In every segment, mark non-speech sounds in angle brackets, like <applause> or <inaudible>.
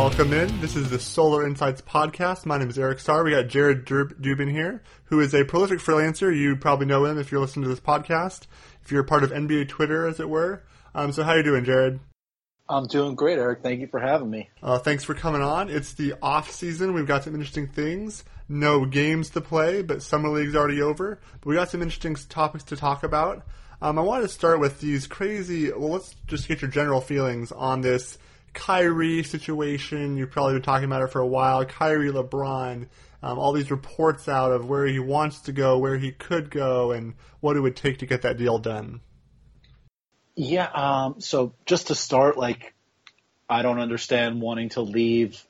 welcome in. This is the Solar Insights podcast. My name is Eric Starr. We got Jared Dubin here, who is a prolific freelancer. You probably know him if you're listening to this podcast, if you're part of NBA Twitter, as it were. Um, so how you doing, Jared? I'm doing great, Eric. Thank you for having me. Uh, thanks for coming on. It's the off season. We've got some interesting things. No games to play, but summer league's already over. But we got some interesting topics to talk about. Um, I wanted to start with these crazy. Well, let's just get your general feelings on this Kyrie situation. You've probably been talking about it for a while. Kyrie, LeBron, um, all these reports out of where he wants to go, where he could go, and what it would take to get that deal done. Yeah. Um, so just to start, like, I don't understand wanting to leave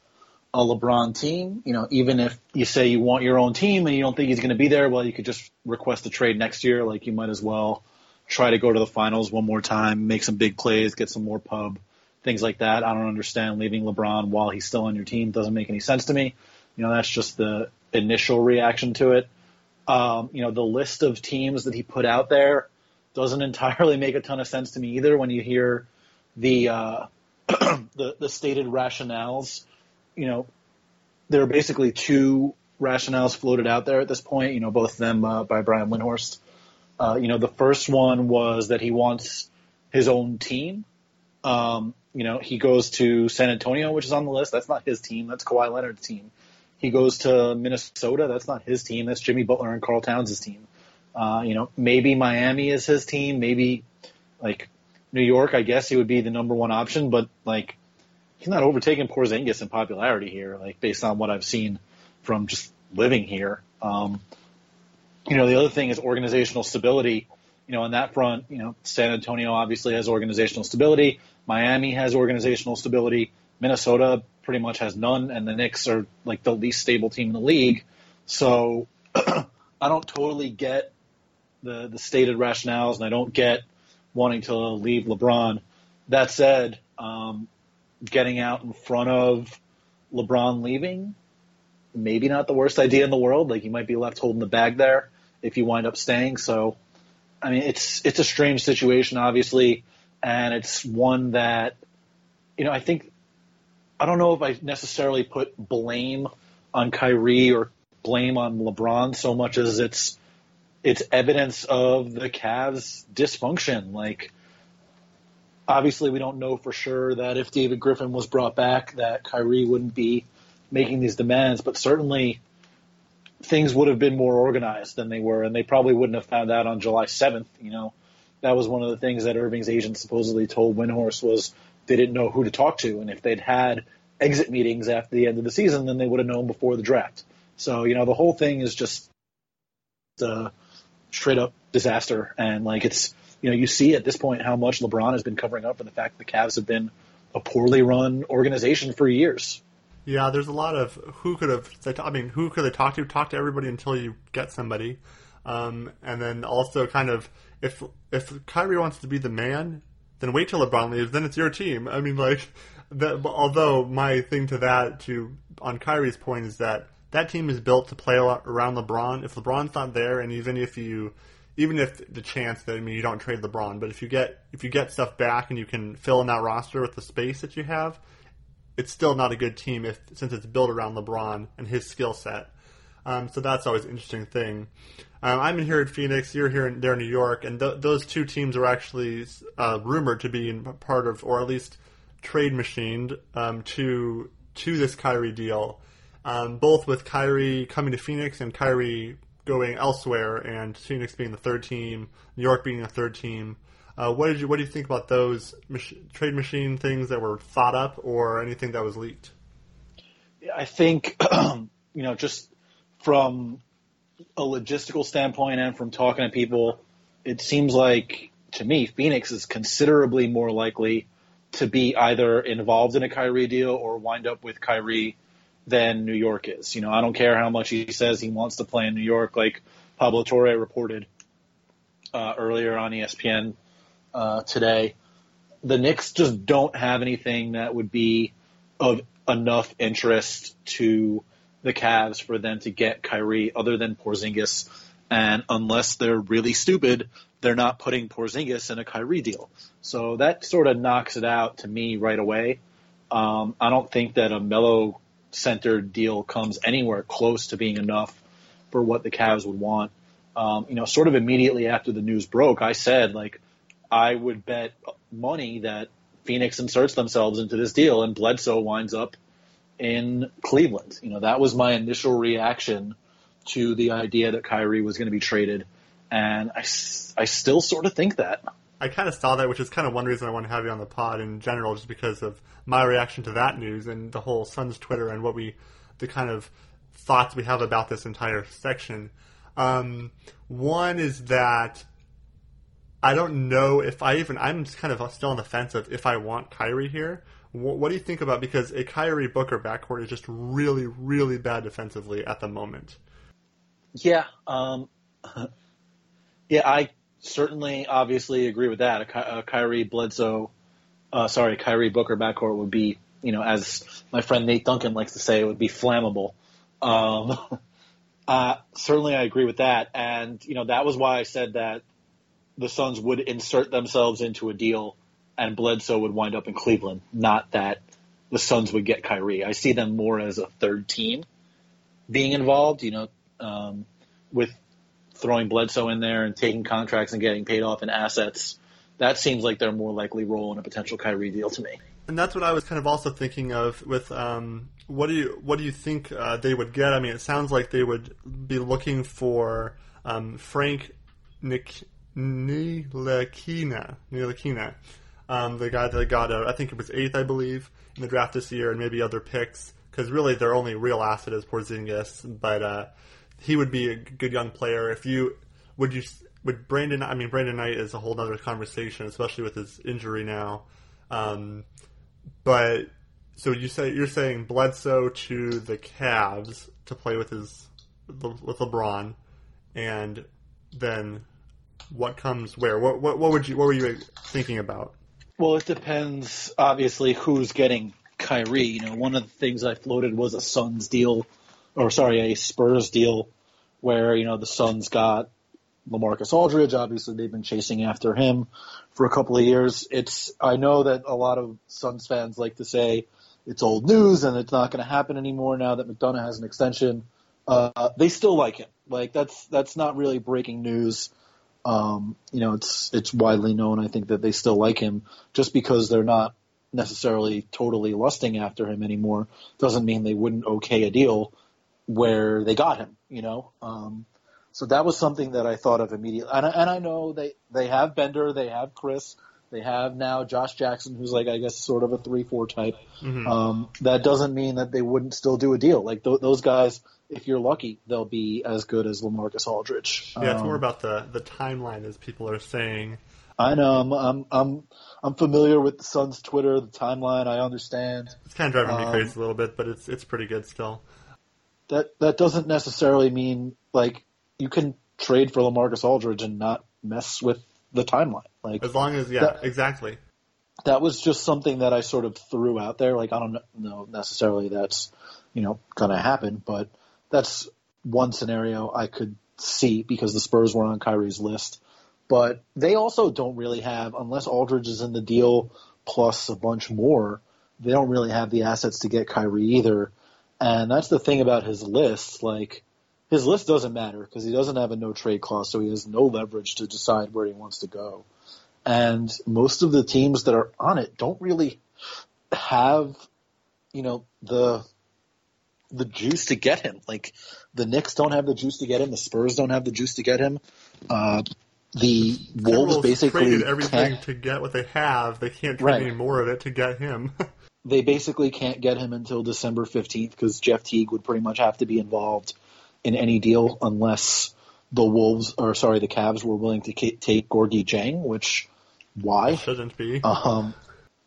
a LeBron team. You know, even if you say you want your own team and you don't think he's going to be there, well, you could just request a trade next year. Like, you might as well try to go to the finals one more time, make some big plays, get some more pub things like that. I don't understand leaving LeBron while he's still on your team. Doesn't make any sense to me. You know, that's just the initial reaction to it. Um, you know, the list of teams that he put out there doesn't <laughs> entirely make a ton of sense to me either when you hear the uh, <clears throat> the, the stated rationales. You know, there are basically two rationales floated out there at this point. You know, both of them uh, by Brian Windhorst. Uh, you know, the first one was that he wants his own team. Um, you know, he goes to San Antonio, which is on the list. That's not his team. That's Kawhi Leonard's team. He goes to Minnesota. That's not his team. That's Jimmy Butler and Karl Towns' team. Uh, you know, maybe Miami is his team. Maybe like New York. I guess he would be the number one option, but like he's not overtaking Porzingis in popularity here. Like based on what I've seen from just living here. Um, you know, the other thing is organizational stability. You know, on that front, you know, San Antonio obviously has organizational stability. Miami has organizational stability. Minnesota pretty much has none, and the Knicks are like the least stable team in the league. So <clears throat> I don't totally get the the stated rationales, and I don't get wanting to leave LeBron. That said, um, getting out in front of LeBron leaving, maybe not the worst idea in the world. Like you might be left holding the bag there if you wind up staying. So, I mean, it's it's a strange situation, obviously and it's one that you know I think I don't know if I necessarily put blame on Kyrie or blame on LeBron so much as it's it's evidence of the Cavs dysfunction. Like obviously we don't know for sure that if David Griffin was brought back that Kyrie wouldn't be making these demands, but certainly things would have been more organized than they were and they probably wouldn't have found out on July 7th, you know that was one of the things that Irving's agent supposedly told Windhorst was they didn't know who to talk to, and if they'd had exit meetings after the end of the season, then they would have known before the draft. So you know the whole thing is just a straight up disaster, and like it's you know you see at this point how much LeBron has been covering up for the fact that the Cavs have been a poorly run organization for years. Yeah, there's a lot of who could have. I mean, who could they talk to? Talk to everybody until you get somebody, um, and then also kind of if if Kyrie wants to be the man, then wait till LeBron leaves. Then it's your team. I mean, like that. Although my thing to that, to on Kyrie's point, is that that team is built to play around LeBron. If LeBron's not there, and even if you, even if the chance that I mean you don't trade LeBron, but if you get if you get stuff back and you can fill in that roster with the space that you have, it's still not a good team if since it's built around LeBron and his skill set. Um, so that's always an interesting thing. Um, I'm in here in Phoenix. You're here in there in New York, and th- those two teams are actually uh, rumored to be part of, or at least trade machined um, to to this Kyrie deal. Um, both with Kyrie coming to Phoenix and Kyrie going elsewhere, and Phoenix being the third team, New York being the third team. Uh, what did you What do you think about those mach- trade machine things that were thought up, or anything that was leaked? I think <clears throat> you know just from a logistical standpoint and from talking to people, it seems like to me Phoenix is considerably more likely to be either involved in a Kyrie deal or wind up with Kyrie than New York is. You know, I don't care how much he says he wants to play in New York, like Pablo Torre reported uh, earlier on ESPN uh, today. The Knicks just don't have anything that would be of enough interest to the Cavs for them to get Kyrie other than Porzingis. And unless they're really stupid, they're not putting Porzingis in a Kyrie deal. So that sort of knocks it out to me right away. Um, I don't think that a Melo centered deal comes anywhere close to being enough for what the Cavs would want. Um, you know, sort of immediately after the news broke, I said like I would bet money that Phoenix inserts themselves into this deal and Bledsoe winds up in Cleveland. You know, that was my initial reaction to the idea that Kyrie was going to be traded, and I, I still sort of think that. I kind of saw that, which is kind of one reason I want to have you on the pod in general, just because of my reaction to that news and the whole Suns Twitter and what we, the kind of thoughts we have about this entire section. Um, one is that I don't know if I even I'm kind of still on the fence of if I want Kyrie here. What, do you think about because a Kyrie Booker backcourt is just really really bad defensively at the moment. Yeah, um, <laughs> yeah, I certainly obviously agree with that. A, a Kyrie Bledsoe, uh, sorry, Kyrie Booker backcourt would be, you know, as my friend Nate Duncan likes to say, it would be flammable. Um, <laughs> uh, certainly, I agree with that, and you know that was why I said that the Suns would insert themselves into a deal, and Bledsoe would wind up in Cleveland. Not that the Suns would get Kyrie. I see them more as a third team being involved. You know, um, with throwing Bledsoe in there and taking contracts and getting paid off in assets. That seems like their more likely role in a potential Kyrie deal to me. And that's what I was kind of also thinking of with um, what do you what do you think uh, they would get? I mean, it sounds like they would be looking for um, Frank Nick um, the guy that got a, I think it was eighth, I believe, in the draft this year, and maybe other picks because really their only real asset is Porzingis, but uh, he would be a good young player. If you would you would Brandon, I mean Brandon Knight is a whole other conversation, especially with his injury now. Um, but so you say you're saying Bledsoe to the Cavs to play with his with LeBron, and then what comes where? What what what would you what were you thinking about? Well, it depends. Obviously, who's getting Kyrie. You know, one of the things I floated was a Suns deal, or sorry, a Spurs deal, where you know the Suns got LaMarcus Aldridge. Obviously, they've been chasing after him for a couple of years. It's I know that a lot of Suns fans like to say it's old news and it's not going to happen anymore now that McDonough has an extension. Uh, they still like him. Like that's that's not really breaking news. Um, you know, it's it's widely known. I think that they still like him just because they're not necessarily totally lusting after him anymore. Doesn't mean they wouldn't okay a deal where they got him. You know, um, so that was something that I thought of immediately. And, and I know they they have Bender, they have Chriss, they have now Josh Jackson, who's like I guess sort of a three four type. Mm-hmm. Um, that doesn't mean that they wouldn't still do a deal. Like th- those guys if you're lucky, they'll be as good as LaMarcus Aldridge. Yeah, it's um, more about the the timeline, as people are saying. I know. I'm I'm I'm I'm familiar with the Suns' Twitter, the timeline. I understand. It's kind of driving me um, crazy a little bit, but it's it's pretty good still. That that doesn't necessarily mean like you can trade for LaMarcus Aldridge and not mess with the timeline. Like as long as yeah, that, exactly. That was just something that I sort of threw out there. Like I don't know necessarily that's you know going to happen, but that's one scenario I could see because the Spurs were on Kyrie's list. But they also don't really have, unless Aldridge is in the deal plus a bunch more, they don't really have the assets to get Kyrie either. And that's the thing about his list. Like, his list doesn't matter because he doesn't have a no trade clause, so he has no leverage to decide where he wants to go. And most of the teams that are on it don't really have, you know, the the juice to get him. Like the Knicks don't have the juice to get him. The Spurs don't have the juice to get him. Uh, the Wolves basically traded everything to get what they have. They can't trade right. any more of it to get him. <laughs> they basically can't get him until December fifteenth because Jeff Teague would pretty much have to be involved in any deal unless the Wolves or sorry the Cavs were willing to take Gorgui Dieng, which why shouldn't be. Um,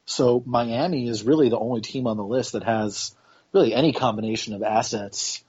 so Miami is really the only team on the list that has really any combination of assets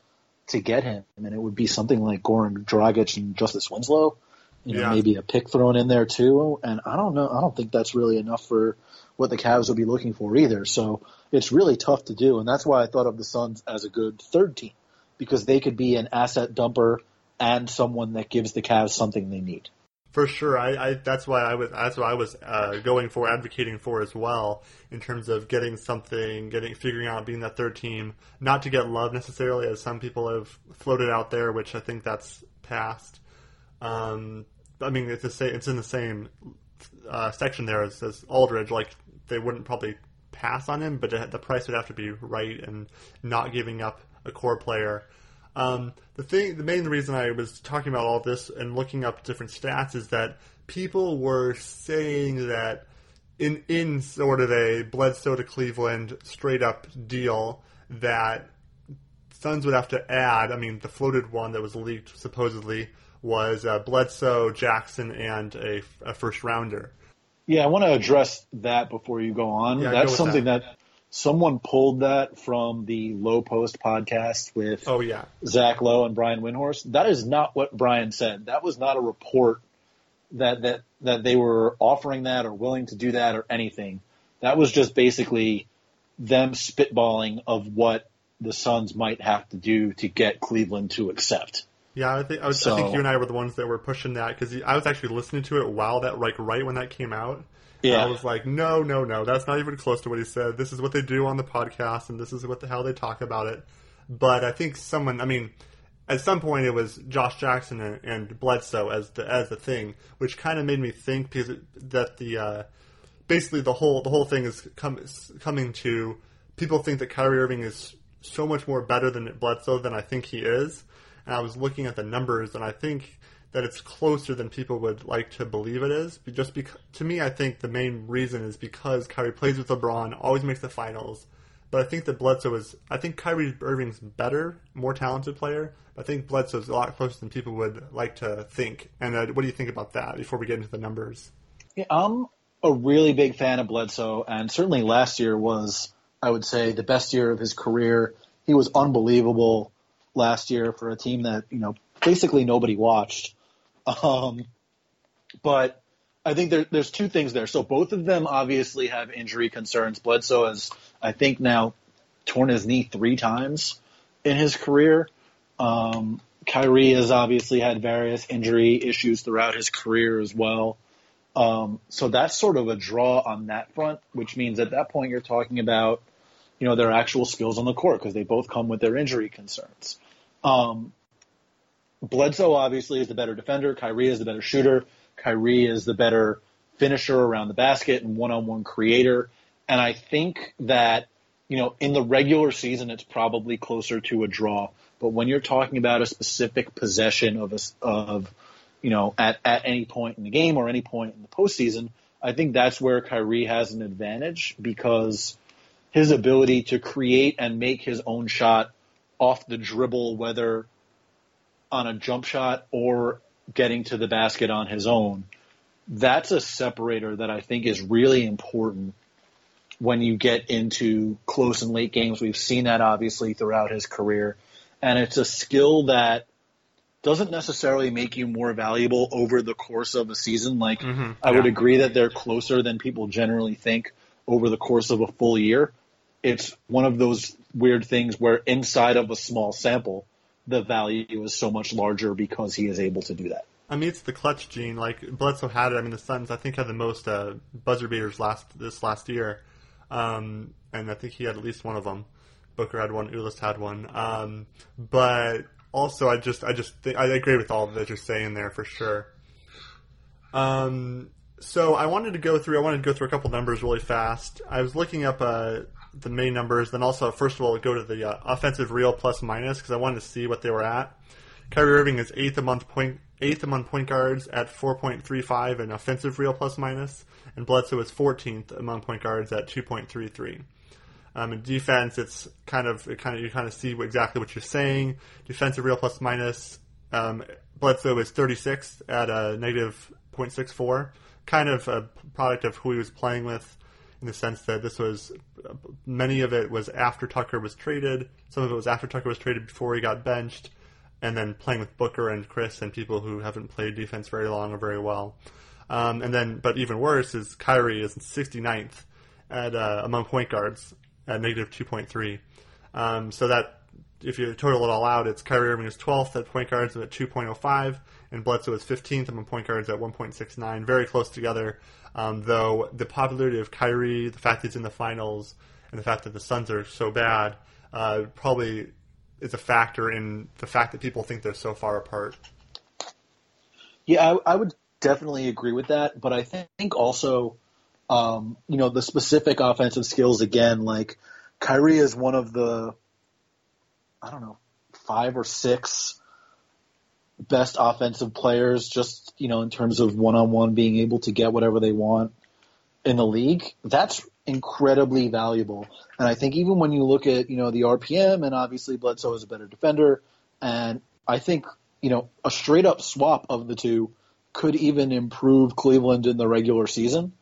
to get him, and it would be something like Goran Dragic and Justice Winslow. You know, yeah. maybe a pick thrown in there too. And I don't know. I don't think that's really enough for what the Cavs would be looking for either. So it's really tough to do, and that's why I thought of the Suns as a good third team because they could be an asset dumper and someone that gives the Cavs something they need. For sure, I, I that's why I was that's what I was uh, going for, advocating for as well, in terms of getting something, getting figuring out being that third team, not to get Love necessarily, as some people have floated out there, which I think that's past. Um, I mean, it's the same, it's in the same uh, section there as, as Aldridge. Like they wouldn't probably pass on him, but the price would have to be right and not giving up a core player. Um, the thing, the main reason I was talking about all this and looking up different stats is that people were saying that in in sort of a Bledsoe to Cleveland straight up deal that Suns would have to add. I mean, the floated one that was leaked supposedly was uh, Bledsoe, Jackson, and a, a, first rounder. Yeah, I want to address that before you go on. Yeah, That's go something that. that someone pulled that from the Lowe Post podcast with oh yeah Zach Lowe and Brian Windhorst. That is not what Brian said. That was not a report that that that they were offering that or willing to do that or anything. That was just basically them spitballing of what the Suns might have to do to get Cleveland to accept. Yeah, I think I, was, so, I think you and I were the ones that were pushing that because I was actually listening to it while that like right when that came out, yeah. I was like, no, no, no, that's not even close to what he said. This is what they do on the podcast, and this is what the hell they talk about it. But I think someone, I mean, at some point it was Josh Jackson and, and Bledsoe as the as the thing, which kind of made me think because it, that the uh, basically the whole the whole thing is com- coming to people think that Kyrie Irving is so much more better than Bledsoe than I think he is. And I was looking at the numbers, and I think that it's closer than people would like to believe it is. Just because, to me, I think the main reason is because Kyrie plays with LeBron, always makes the finals. But I think that Bledsoe is. I think Kyrie Irving's better, more talented player. I think Bledsoe's a lot closer than people would like to think. And uh, what do you think about that? Before we get into the numbers, yeah, I'm a really big fan of Bledsoe, and certainly last year was, I would say, the best year of his career. He was unbelievable last year for a team that you know basically nobody watched. Um, but I think there, there's two things there. So both of them obviously have injury concerns. Bledsoe has, I think, now torn his knee three times in his career. Um, Kyrie has obviously had various injury issues throughout his career as well. Um, so that's sort of a draw on that front, which means at that point you're talking about, you know, their actual skills on the court because they both come with their injury concerns. Um, Bledsoe obviously is the better defender. Kyrie is the better shooter. Kyrie is the better finisher around the basket and one-on-one creator. And I think that, you know, in the regular season, it's probably closer to a draw. But when you're talking about a specific possession of a, of, you know, at, at any point in the game or any point in the postseason, I think that's where Kyrie has an advantage because his ability to create and make his own shot off the dribble, whether on a jump shot or getting to the basket on his own. That's a separator that I think is really important when you get into close and late games. We've seen that obviously throughout his career. And it's a skill that doesn't necessarily make you more valuable over the course of a season. Like, mm-hmm. I would agree that they're closer than people generally think over the course of a full year. It's one of those weird things where inside of a small sample, the value is so much larger because he is able to do that. I mean, it's the clutch gene. Like Bledsoe had it. I mean, the Suns I think had the most uh, buzzer beaters last this last year, um, and I think he had at least one of them. Booker had one. Ulis had one. Um, but also, I just I just I agree with all that you're saying there for sure. Um, so I wanted to go through. I wanted to go through a couple numbers really fast. I was looking up uh, the main numbers, then also first of all go to the uh, offensive real plus minus because I wanted to see what they were at. Kyrie Irving is eighth among point eighth among point guards at 4.35 in offensive real plus minus, and Bledsoe is 14th among point guards at 2.33. Um, in defense, it's kind of it kind of you kind of see exactly what you're saying. Defensive real plus minus, um, Bledsoe is 36th at a negative 0.64, kind of a product of who he was playing with in the sense that this was many of it was after Tucker was traded. Some of it was after Tucker was traded before he got benched, and then playing with Booker and Chriss and people who haven't played defense very long or very well. Um, and then, but even worse is Kyrie is 69th at uh, among point guards at negative 2.3. Um, so that if you total it all out, it's Kyrie Irving is 12th at point guards at 2.05, and Bledsoe is 15th among point guards at 1.69. Very close together. Um, though the popularity of Kyrie, the fact that he's in the finals, and the fact that the Suns are so bad, uh, probably is a factor in the fact that people think they're so far apart. Yeah, I, I would definitely agree with that, but I think also, um, you know, the specific offensive skills again, like Kyrie is one of the, I don't know, five or six best offensive players, just you know, in terms of one-on-one being able to get whatever they want in the league. That's incredibly valuable. And I think even when you look at you know the RPM, and obviously Bledsoe is a better defender, and I think you know a straight up swap of the two could even improve Cleveland in the regular season.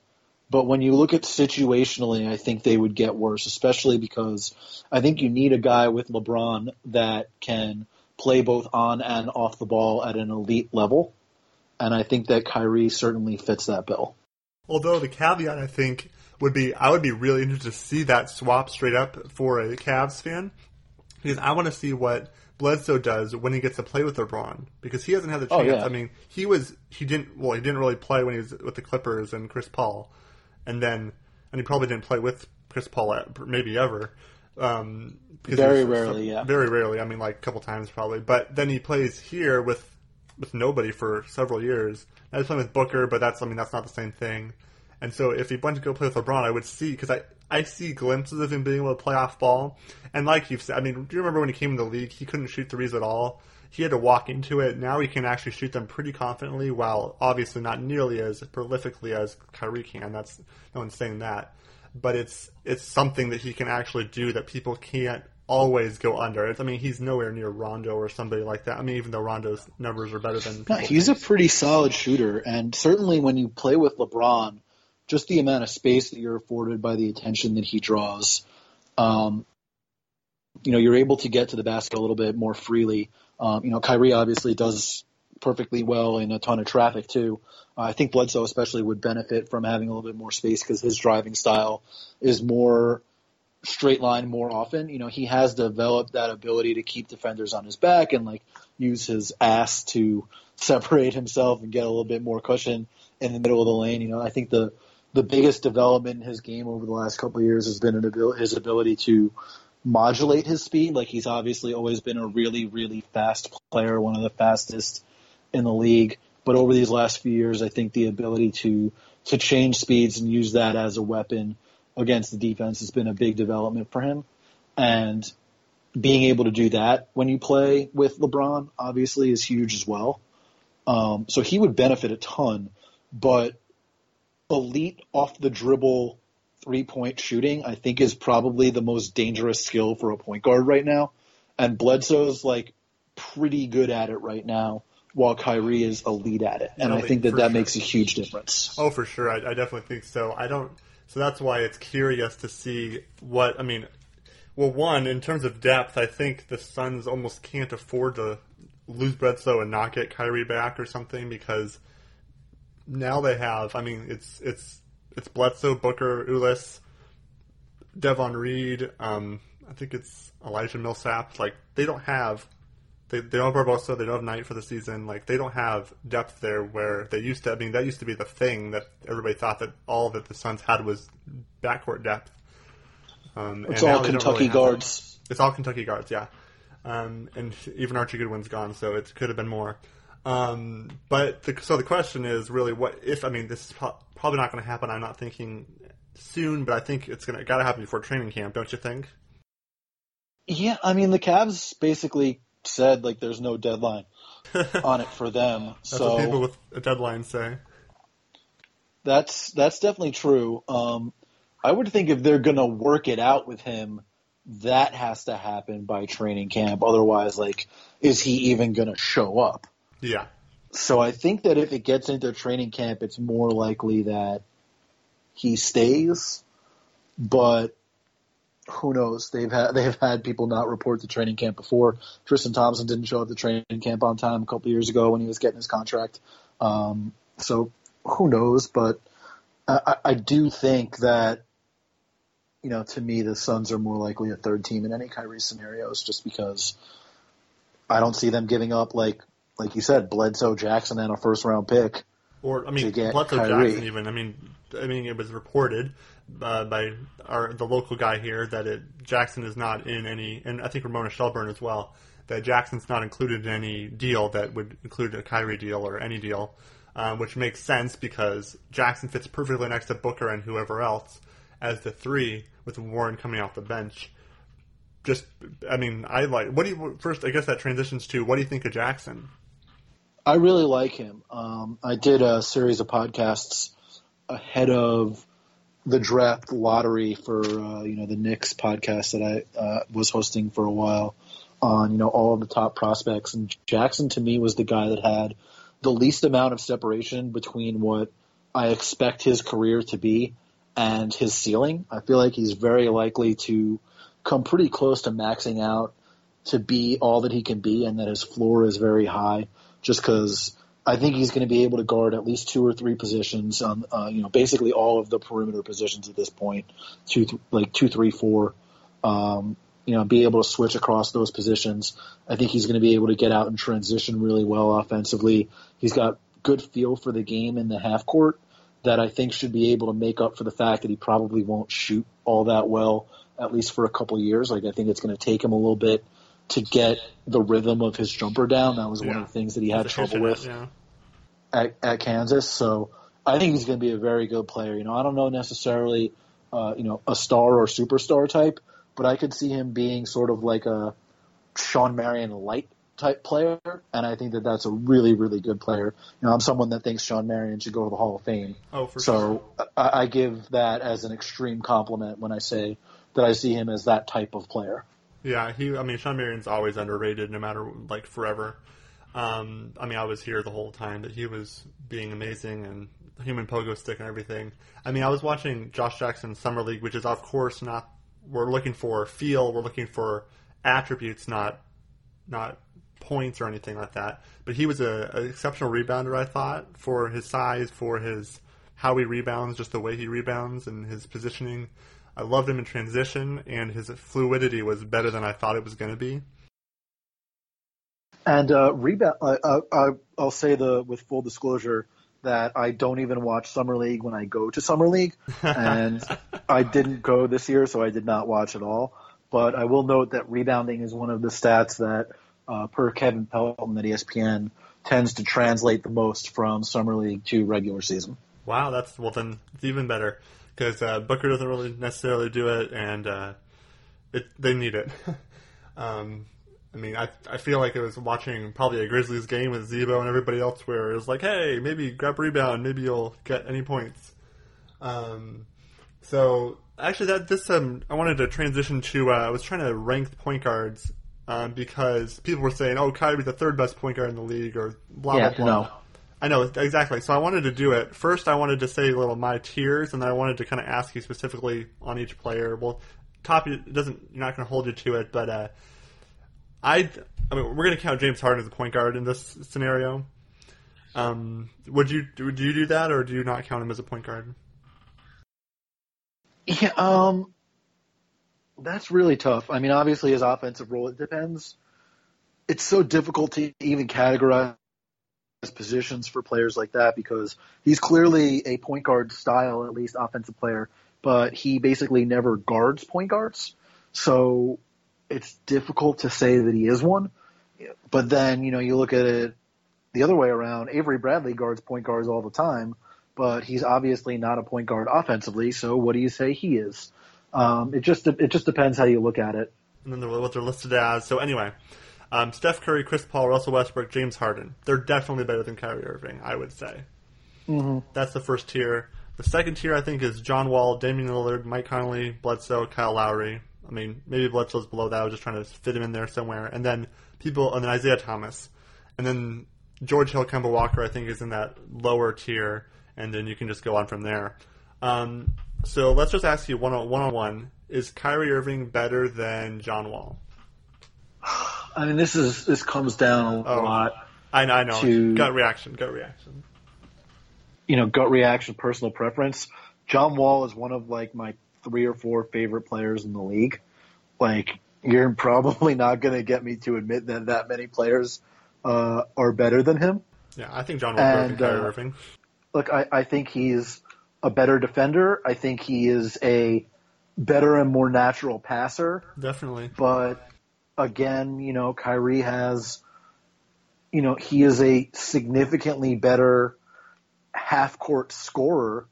But when you look at situationally, I think they would get worse, especially because I think you need a guy with LeBron that can play both on and off the ball at an elite level. And I think that Kyrie certainly fits that bill. Although the caveat, I think, would be I would be really interested to see that swap straight up for a Cavs fan because I want to see what Bledsoe does when he gets to play with LeBron because he hasn't had the chance. Oh, yeah. I mean, he was he didn't well he didn't really play when he was with the Clippers and Chris Paul, and then and he probably didn't play with Chris Paul at, maybe ever. Um, Very rarely, yeah. Very rarely. I mean, like a couple times probably. But then he plays here with with nobody for several years. Now he's playing with Booker, but that's I mean that's not the same thing. And so if he went to go play with LeBron, I would see because I I see glimpses of him being able to play off ball. And like you've said, I mean, do you remember when he came in the league? He couldn't shoot threes at all. He had to walk into it. Now he can actually shoot them pretty confidently, while obviously not nearly as prolifically as Kyrie can. That's no one's saying that, but it's it's something that he can actually do that people can't always go under. It's, I mean, he's nowhere near Rondo or somebody like that. I mean, even though Rondo's numbers are better than No, he's a pretty solid shooter, and certainly when you play with LeBron, just the amount of space that you're afforded by the attention that he draws, um, you know, you're able to get to the basket a little bit more freely. Um, you know, Kyrie obviously does perfectly well in a ton of traffic too. Uh, I think Bledsoe especially would benefit from having a little bit more space because his driving style is more straight line more often. You know, he has developed that ability to keep defenders on his back and like use his ass to separate himself and get a little bit more cushion in the middle of the lane. You know, I think the the biggest development in his game over the last couple of years has been abil- his ability to modulate his speed. Like he's obviously always been a really, really fast player, one of the fastest in the league. But over these last few years, I think the ability to to change speeds and use that as a weapon against the defense has been a big development for him. And being able to do that when you play with LeBron obviously is huge as well. Um, so he would benefit a ton, but elite off the dribble three point shooting, I think is probably the most dangerous skill for a point guard right now. And Bledsoe's like pretty good at it right now, while Kyrie is elite at it. And I think that that sure. makes a huge difference. Oh, for sure. I, I definitely think so. I don't. So that's why it's curious to see what. I mean, well, one in terms of depth, I think the Suns almost can't afford to lose Bledsoe and not get Kyrie back or something because now they have. I mean, it's it's it's Bledsoe, Booker, Ulis, Davon Reed. Um, I think it's Elijah Millsap. Like they don't have they, they don't have Barbosa, they don't have Knight for the season. Like they don't have depth there where they used to. I mean, that used to be the thing that everybody thought that all that the Suns had was backcourt depth. Um, It's and all Kentucky really guards. It's all Kentucky guards, yeah. Um, and even Archie Goodwin's gone, so it could have been more. Um, but the, so the question is really what if? I mean, this is pro- probably not going to happen. I'm not thinking soon, but I think it's going to got to happen before training camp, don't you think? Yeah, I mean the Cavs basically said like there's no deadline <laughs> on it for them. That's so what people with a deadline say. That's that's definitely true. Um, I would think if they're gonna work it out with him, that has to happen by training camp. Otherwise, like, is he even gonna show up? Yeah. So I think that if it gets into training camp, it's more likely that he stays. But who knows? They've had they've had people not report to training camp before. Tristan Thompson didn't show up to training camp on time a couple years ago when he was getting his contract. Um, so who knows? But I, I- do think that you know, to me, the Suns are more likely a third team in any Kyrie scenarios, just because I don't see them giving up like like you said, Bledsoe, Jackson, and a first round pick. Or I mean, Bledsoe Kyrie. Jackson. Even I mean, I mean, it was reported uh, by our the local guy here that it Jackson is not in any, and I think Ramona Shelburne as well. That Jackson's not included in any deal that would include a Kyrie deal or any deal, um, which makes sense because Jackson fits perfectly next to Booker and whoever else as the three, with Warren coming off the bench. Just, I mean, I like. What do you first? I guess that transitions to what do you think of Jackson? I really like him. Um, I did a series of podcasts ahead of the draft lottery for uh, you know the Knicks podcast that I uh, was hosting for a while on you know all of the top prospects and Jackson to me was the guy that had the least amount of separation between what I expect his career to be and his ceiling. I feel like he's very likely to come pretty close to maxing out to be all that he can be and that his floor is very high just because I think he's going to be able to guard at least two or three positions on, uh, you know, basically all of the perimeter positions at this point, two, th- like two, three, four. Um, you know, be able to switch across those positions. I think he's going to be able to get out and transition really well offensively. He's got good feel for the game in the half court that I think should be able to make up for the fact that he probably won't shoot all that well, at least for a couple years. Like I think it's going to take him a little bit to get the rhythm of his jumper down. That was one of the things that he had trouble with Yeah. at, at Kansas. So I think he's going to be a very good player. You know, I don't know necessarily, uh, you know, a star or superstar type, but I could see him being sort of like a Shawn Marion light type player, and I think that that's a really, really good player. You know, I'm someone that thinks Shawn Marion should go to the Hall of Fame. Oh, for sure. So I, I give that as an extreme compliment when I say that I see him as that type of player. Yeah, he. I mean, Shawn Marion's always underrated, no matter like forever. Um, I mean, I was here the whole time that he was being amazing and human pogo stick and everything. I mean, I was watching Josh Jackson's summer league, which is of course not. We're looking for feel. We're looking for attributes, not not points or anything like that. But he was a, an exceptional rebounder, I thought, for his size, for his how he rebounds, just the way he rebounds and his positioning. I loved him in transition, and his fluidity was better than I thought it was going to be. And uh, rebound, uh, uh, uh, I'll say the with full disclosure that I don't even watch summer league when I go to summer league, and <laughs> I didn't go this year, so I did not watch at all. But I will note that rebounding is one of the stats that, uh, per Kevin Pelton at ESPN, tends to translate the most from summer league to regular season. Wow, that's well then it's even better because uh, Booker doesn't really necessarily do it, and uh, it they need it. <laughs> um, I mean, I I feel like it was watching probably a Grizzlies game with Z-Bo and everybody else where it was like, hey, maybe grab a rebound, maybe you'll get any points. Um, so actually, that this um, I wanted to transition to uh, I was trying to rank the point guards um, because people were saying, oh, Kyrie's the third best point guard in the league, or blah Yeah, blah blah. no. I know exactly. So I wanted to do it first. I wanted to say a little my tiers, and then I wanted to kind of ask you specifically on each player. Well, top it doesn't. You're not going to hold you to it, but uh, I. I mean, we're going to count James Harden as a point guard in this scenario. Um, would you would you do that, or do you not count him as a point guard? Yeah, um, that's really tough. I mean, obviously his offensive role it depends. It's so difficult to even categorize positions for players like that because he's clearly a point guard style, at least offensive player, but he basically never guards point guards. So it's difficult to say that he is one. But then, you know, you look at it the other way around. Avery Bradley guards point guards all the time, but he's obviously not a point guard offensively. So what do you say he is? Um, it just it just depends how you look at it. and then what they're listed as. So anyway, um, Steph Curry, Chris Paul, Russell Westbrook, James Harden. They're definitely better than Kyrie Irving, I would say. Mm-hmm. That's the first tier. The second tier, I think, is John Wall, Damian Lillard, Mike Conley, Bledsoe, Kyle Lowry. I mean, maybe Bledsoe's below that. I was just trying to fit him in there somewhere. And then people, and then Isaiah Thomas, and then George Hill, Kemba Walker. I think is in that lower tier, and then you can just go on from there. Um, so let's just ask you one on one on one: Is Kyrie Irving better than John Wall? I mean, this is this comes down a Oh. lot. I know, I know. To- Gut reaction, gut reaction. You know, gut reaction, personal preference. John Wall is one of like my three or four favorite players in the league, like you're <laughs> probably not going to get me to admit that that many players uh, are better than him. Yeah, I think John Wall better than uh, Irving. Look, I, I think he's a better defender. I think he is a better and more natural passer. Definitely. But again, you know, Kyrie has, you know, he is a significantly better half court scorer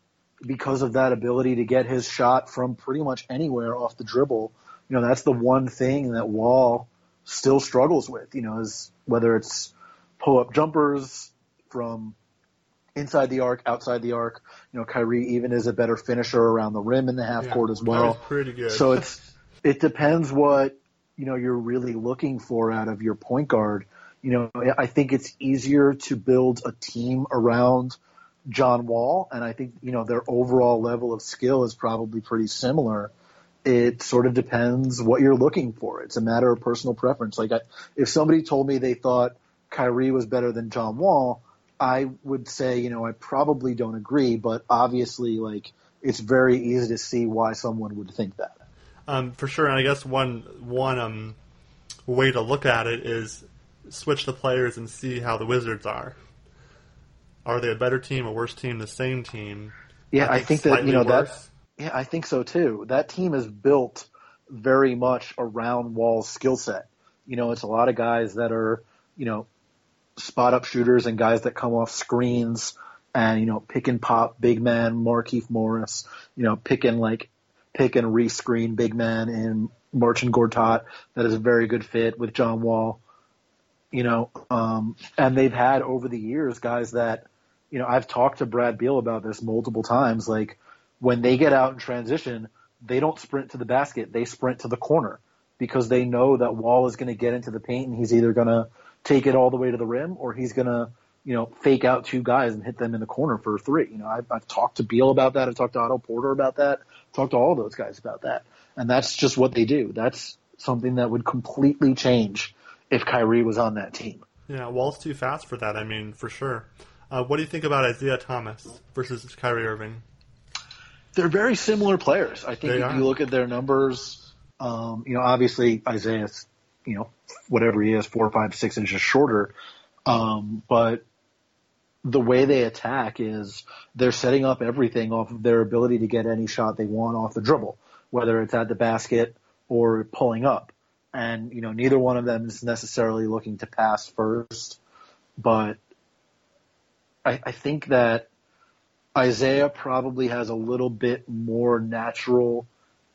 because of that ability to get his shot from pretty much anywhere off the dribble. You know, that's the one thing that Wall still struggles with, you know, is whether it's pull up jumpers from inside the arc, outside the arc. You know, Kyrie even is a better finisher around the rim in the half Yeah, court as well. pretty good. So it's it depends what you know you're really looking for out of your point guard. You know, I think it's easier to build a team around John Wall, and I think you know their overall level of skill is probably pretty similar. It sort of depends what you're looking for. It's a matter of personal preference. Like, I, if somebody told me they thought Kyrie was better than John Wall, I would say, you know, I probably don't agree, but obviously, like, it's very easy to see why someone would think that. Um, for sure, and I guess one one um, way to look at it is switch the players and see how the Wizards are. Are they a better team, a worse team, the same team? Yeah, I think that you know that. Yeah, I think so too. That team is built very much around Wall's skill set. You know, it's a lot of guys that are, you know, spot up shooters and guys that come off screens and, you know, pick and pop big man Markieff Morris, you know, pick and like pick and re-screen big man in Marcin Gortat. That is a very good fit with John Wall. You know, um, and they've had over the years guys that, you know, I've talked to Brad Beal about this multiple times. Like when they get out in transition, they don't sprint to the basket; they sprint to the corner because they know that Wall is going to get into the paint and he's either going to take it all the way to the rim or he's going to, you know, fake out two guys and hit them in the corner for a three. You know, I've, I've talked to Beal about that. I've talked to Otto Porter about that. talked to all those guys about that. And that's just what they do. That's something that would completely change if Kyrie was on that team. Yeah, Wall's too fast for that. I mean, for sure. Uh, what do you think about Isaiah Thomas versus Kyrie Irving? They're very similar players. I think They if are. you look at their numbers, um, you know, obviously Isaiah's, you know, whatever he is, four, five, six inches shorter. Um, but the way they attack is they're setting up everything off of their ability to get any shot they want off the dribble, whether it's at the basket or pulling up. And, you know, neither one of them is necessarily looking to pass first, but I, I think that Isaiah probably has a little bit more natural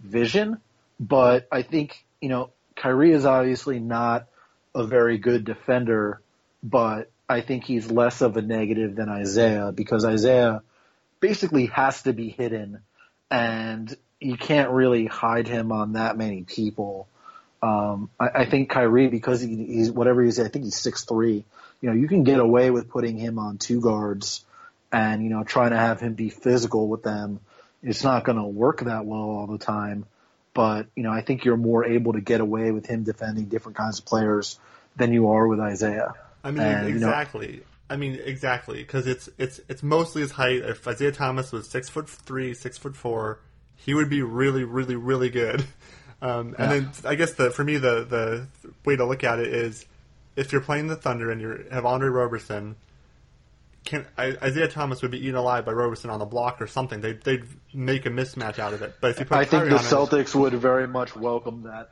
vision, but I think, you know, Kyrie is obviously not a very good defender, but I think he's less of a negative than Isaiah because Isaiah basically has to be hidden and you can't really hide him on that many people. Um, I, I think Kyrie, because he, he's whatever he's, I think he's six three. You know, you can get away with putting him on two guards and you know trying to have him be physical with them. It's not going to work that well all the time, but you know I think you're more able to get away with him defending different kinds of players than you are with Isaiah. I mean, And, you know- exactly. I mean, exactly, because it's it's it's mostly his height. If Isaiah Thomas was six foot three, six foot four, he would be really, really, really good. <laughs> Um, and Yeah. then I guess the for me the the way to look at it is if you're playing the Thunder and you have Andre Roberson, can I, Isaiah Thomas would be eaten alive by Roberson on the block or something. They they'd make a mismatch out of it. But if you put I think the him- Celtics would very much welcome that.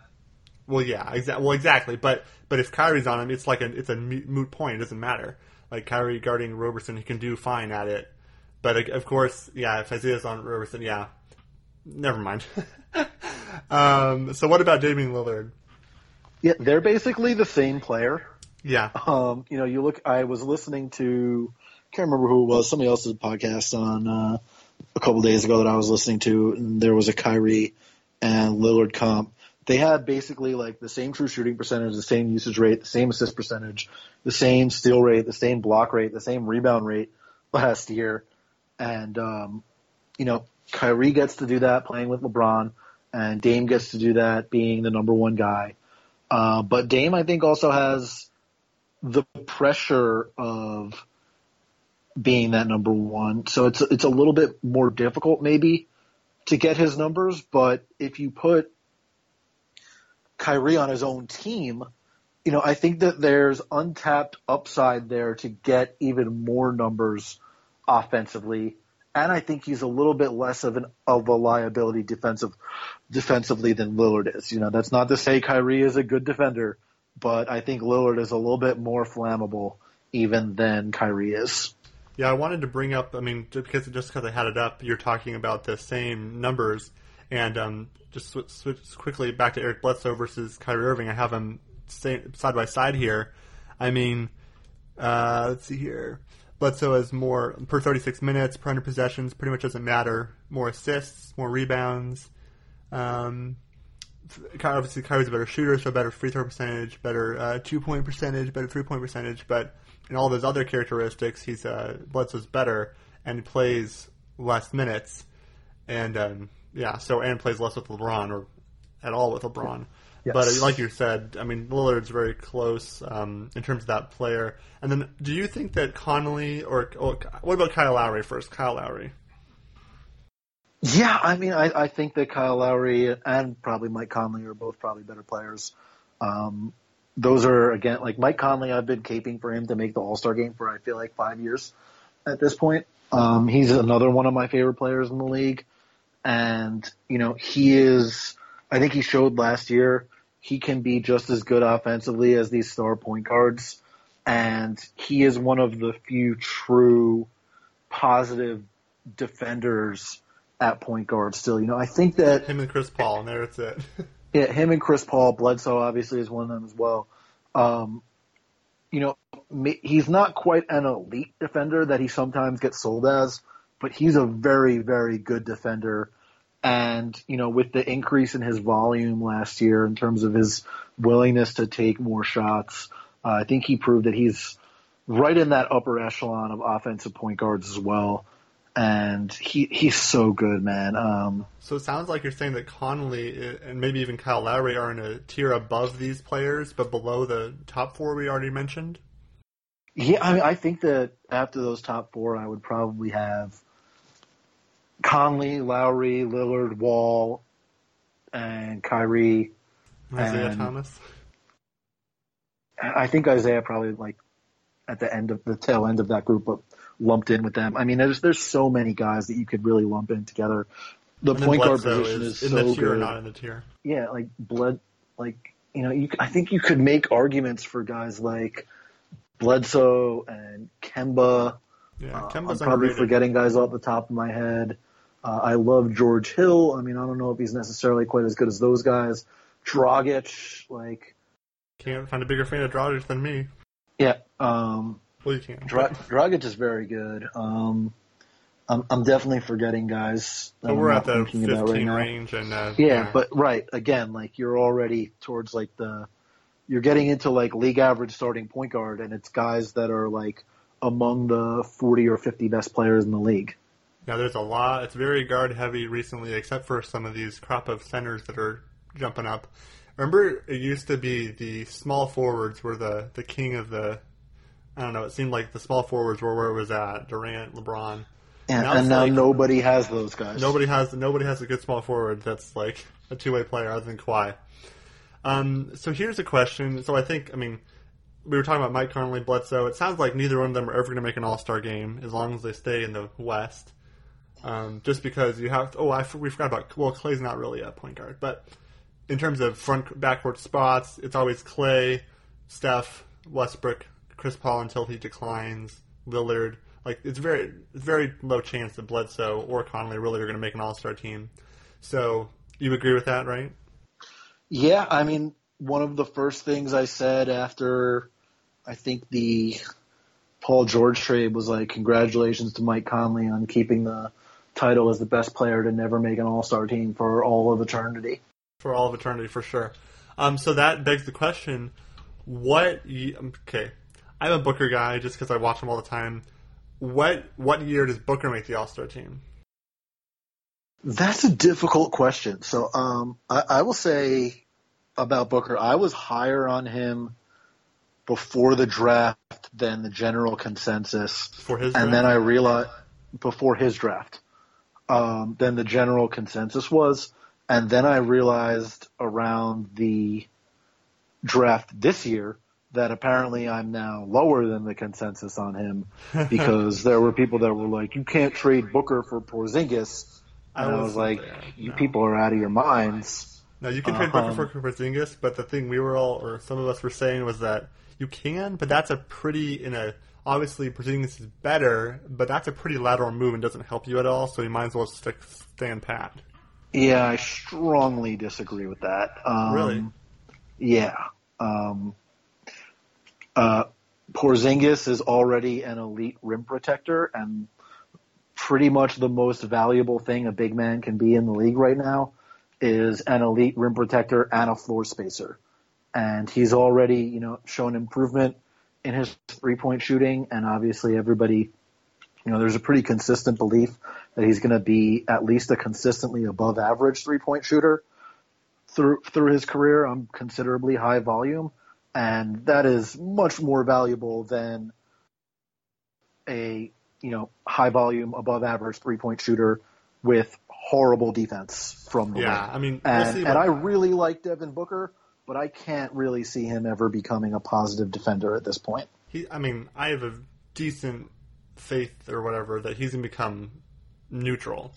Well, yeah, well, exactly. But but if Kyrie's on him, it's like a it's a moot point. It doesn't matter. Like Kyrie guarding Roberson, he can do fine at it. But of course, yeah, if Isaiah's on Roberson, yeah, never mind. <laughs> um, so what about Damian Lillard? Yeah, they're basically the same player. Yeah, Um, you know, you look. I was listening to, can't remember who it was. Somebody else's podcast on uh, a couple days ago that I was listening to, and there was a Kyrie and Lillard comp. They had basically like the same true shooting percentage, the same usage rate, the same assist percentage, the same steal rate, the same block rate, the same rebound rate <laughs> last year, and um, you know, Kyrie gets to do that playing with LeBron, and Dame gets to do that being the number one guy. Uh, but Dame, I think, also has the pressure of being that number one. So it's it's a little bit more difficult maybe to get his numbers, but if you put Kyrie on his own team, you know, I think that there's untapped upside there to get even more numbers offensively. And I think he's a little bit less of an of a liability defensive defensively than Lillard is. You know, that's not to say Kyrie is a good defender, but I think Lillard is a little bit more flammable even than Kyrie is. Yeah, I wanted to bring up. I mean, just because just because I had it up, you're talking about the same numbers, and um, just switch, switch quickly back to Eric Bledsoe versus Kyrie Irving. I have them side by side here. I mean, uh, let's see here. Bledsoe has more per 36 minutes, per 100 possessions. Pretty much doesn't matter. More assists, more rebounds. Um, obviously, Kyrie's a better shooter, so better free throw percentage, better uh, two point percentage, better three point percentage. But in all those other characteristics, he's uh, Bledsoe's better and plays less minutes, and um, yeah, so and plays less with LeBron or at all with LeBron. Yes. But like you said, I mean Lillard's very close um, in terms of that player. And then, do you think that Conley or, or what about Kyle Lowry first? Kyle Lowry. Yeah, I mean, I, I think that Kyle Lowry and probably Mike Conley are both probably better players. Um, those are again like Mike Conley. I've been caping for him to make the All Star game for I feel like five years at this point. Um, he's another one of my favorite players in the league, and you know he is. I think he showed last year he can be just as good offensively as these star point guards, and he is one of the few true positive defenders at point guard. Still, you know, I think that him and Chris Paul, and there it's it. <laughs> Yeah, him and Chris Paul, Bledsoe obviously is one of them as well. Um, you know, he's not quite an elite defender that he sometimes gets sold as, but he's a very, very good defender. And, you know, with the increase in his volume last year in terms of his willingness to take more shots, uh, I think he proved that he's right in that upper echelon of offensive point guards as well and he he's so good, man. Um, so it sounds like you're saying that Conley and maybe even Kyle Lowry are in a tier above these players, but below the top four we already mentioned. Yeah, I mean, I think that after those top four, I would probably have Conley, Lowry, Lillard, Wall, and Kyrie. Isaiah and Thomas. I think Isaiah probably like at the end of the tail end of that group, but lumped in with them. I mean, there's there's so many guys that you could really lump in together. The point guard position is, is in so the tier good. not in the tier. Yeah, like blood, like you know, you I think you could make arguments for guys like Bledsoe and Kemba. Yeah, uh, I'm probably forgetting guys off the top of my head. Uh, I love George Hill. I mean, I don't know if he's necessarily quite as good as those guys. Dragic, like can't find a bigger fan of Dragic than me. Yeah, um, well, you can. Dra- Dragic is very good. Um, I'm, I'm definitely forgetting guys. But we're at the 15 right range, and uh, yeah, yeah, but right again, like you're already towards like the, you're getting into like league average starting point guard, and it's guys that are like among the 40 or 50 best players in the league. Yeah, there's a lot. It's very guard heavy recently, except for some of these crop of centers that are jumping up. Remember, it used to be the small forwards were the the king of the I don't know. It seemed like the small forwards were where it was at. Durant, LeBron. And, and now like, nobody has those guys. Nobody has nobody has a good small forward that's like a two way player other than Kawhi. Um, so here's a question. So I think I mean we were talking about Mike Conley, Bledsoe. It sounds like neither one of them are ever going to make an All Star game as long as they stay in the West. Um, just because you have oh I we forgot about well Clay's not really a point guard, but in terms of front backcourt spots, it's always Clay, Steph, Westbrook, Chris Paul until he declines, Lillard. Like it's very very low chance that Bledsoe or Conley really are going to make an All Star team. So you agree with that, right? Yeah, I mean, one of the first things I said after I think the Paul George trade was like, congratulations to Mike Conley on keeping the title as the best player to never make an All Star team for all of eternity. For all of eternity, for sure. Um, so that begs the question: What? Okay, I'm a Booker guy just because I watch him all the time. What what year does Booker make the All Star team? That's a difficult question. So um, I, I will say about Booker, I was higher on him before the draft than the general consensus. For his draft? and then I realized before his draft. Um, than the general consensus was. And then I realized around the draft this year that apparently I'm now lower than the consensus on him <laughs> because there were people that were like, "You can't trade Booker for Porzingis," and I, I was like, there. "You no. people are out of your minds." No, you can trade uh-huh. Booker for Porzingis, but the thing we were all, or some of us were saying, was that you can, but that's a pretty in a obviously Porzingis is better, but that's a pretty lateral move and doesn't help you at all. So you might as well stick stand pat. Yeah, I strongly disagree with that. Um, really? Yeah. Um, uh, Porzingis is already an elite rim protector and pretty much the most valuable thing a big man can be in the league right now is an elite rim protector and a floor spacer. And he's already, you know, shown improvement in his three point shooting. And obviously everybody, you know, there's a pretty consistent belief that he's going to be at least a consistently above average three point shooter through, through his career on considerably high volume and that is much more valuable than a you know high volume above average three point shooter with horrible defense from the yeah. I mean, and, we'll and I really like Devin Booker, but I can't really see him ever becoming a positive defender at this point. He, I mean, I have a decent faith or whatever that he's gonna become neutral.